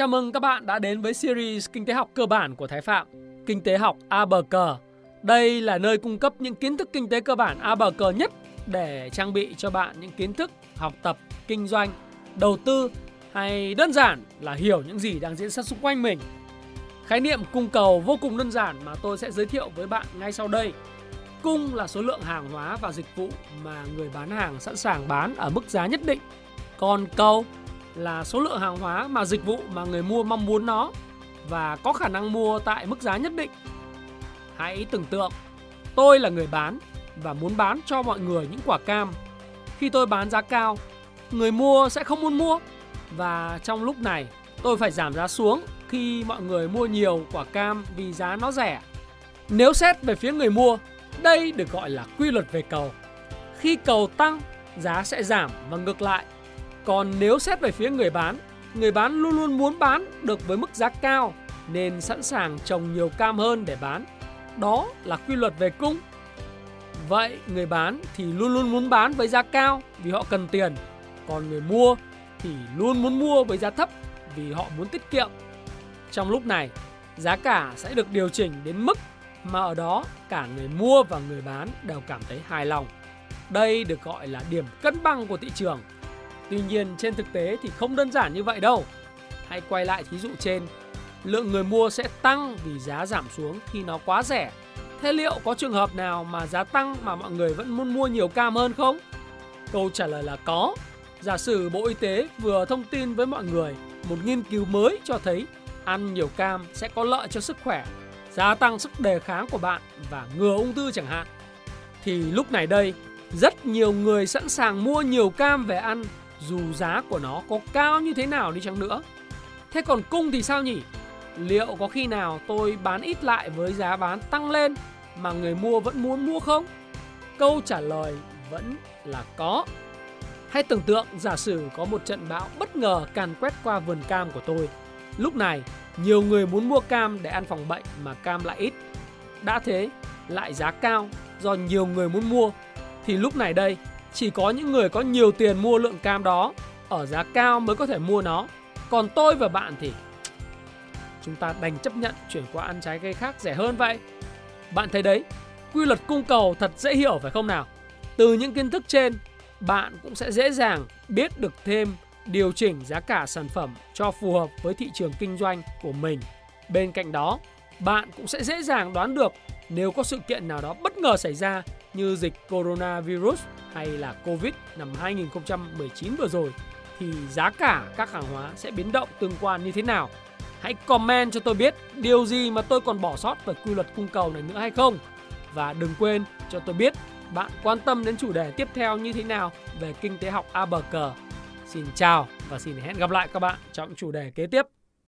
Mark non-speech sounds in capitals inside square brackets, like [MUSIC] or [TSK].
Chào mừng các bạn đã đến với series Kinh tế học cơ bản của Thái Phạm, Kinh tế học A. Đây là nơi cung cấp những kiến thức kinh tế cơ bản A nhất để trang bị cho bạn những kiến thức học tập, kinh doanh, đầu tư hay đơn giản là hiểu những gì đang diễn ra xung quanh mình. Khái niệm cung cầu vô cùng đơn giản mà tôi sẽ giới thiệu với bạn ngay sau đây. Cung là số lượng hàng hóa và dịch vụ mà người bán hàng sẵn sàng bán ở mức giá nhất định. Còn cầu là số lượng hàng hóa mà dịch vụ mà người mua mong muốn nó và có khả năng mua tại mức giá nhất định. Hãy tưởng tượng, tôi là người bán và muốn bán cho mọi người những quả cam. Khi tôi bán giá cao, người mua sẽ không muốn mua và trong lúc này tôi phải giảm giá xuống khi mọi người mua nhiều quả cam vì giá nó rẻ. Nếu xét về phía người mua, đây được gọi là quy luật về cầu. Khi cầu tăng, giá sẽ giảm và ngược lại còn nếu xét về phía người bán, người bán luôn luôn muốn bán được với mức giá cao nên sẵn sàng trồng nhiều cam hơn để bán. Đó là quy luật về cung. Vậy người bán thì luôn luôn muốn bán với giá cao vì họ cần tiền, còn người mua thì luôn muốn mua với giá thấp vì họ muốn tiết kiệm. Trong lúc này, giá cả sẽ được điều chỉnh đến mức mà ở đó cả người mua và người bán đều cảm thấy hài lòng. Đây được gọi là điểm cân bằng của thị trường Tuy nhiên trên thực tế thì không đơn giản như vậy đâu. Hãy quay lại thí dụ trên, lượng người mua sẽ tăng vì giá giảm xuống khi nó quá rẻ. Thế liệu có trường hợp nào mà giá tăng mà mọi người vẫn muốn mua nhiều cam hơn không? Câu trả lời là có. Giả sử Bộ Y tế vừa thông tin với mọi người một nghiên cứu mới cho thấy ăn nhiều cam sẽ có lợi cho sức khỏe, gia tăng sức đề kháng của bạn và ngừa ung thư chẳng hạn. Thì lúc này đây, rất nhiều người sẵn sàng mua nhiều cam về ăn dù giá của nó có cao như thế nào đi chăng nữa. Thế còn cung thì sao nhỉ? Liệu có khi nào tôi bán ít lại với giá bán tăng lên mà người mua vẫn muốn mua không? Câu trả lời vẫn là có. Hãy tưởng tượng giả sử có một trận bão bất ngờ càn quét qua vườn cam của tôi. Lúc này, nhiều người muốn mua cam để ăn phòng bệnh mà cam lại ít. Đã thế, lại giá cao do nhiều người muốn mua thì lúc này đây chỉ có những người có nhiều tiền mua lượng cam đó ở giá cao mới có thể mua nó. Còn tôi và bạn thì [TSK] chúng ta đành chấp nhận chuyển qua ăn trái cây khác rẻ hơn vậy. Bạn thấy đấy, quy luật cung cầu thật dễ hiểu phải không nào? Từ những kiến thức trên, bạn cũng sẽ dễ dàng biết được thêm điều chỉnh giá cả sản phẩm cho phù hợp với thị trường kinh doanh của mình. Bên cạnh đó, bạn cũng sẽ dễ dàng đoán được nếu có sự kiện nào đó bất ngờ xảy ra như dịch coronavirus hay là Covid năm 2019 vừa rồi, thì giá cả các hàng hóa sẽ biến động tương quan như thế nào? Hãy comment cho tôi biết điều gì mà tôi còn bỏ sót về quy luật cung cầu này nữa hay không? Và đừng quên cho tôi biết bạn quan tâm đến chủ đề tiếp theo như thế nào về kinh tế học ABC. Xin chào và xin hẹn gặp lại các bạn trong chủ đề kế tiếp.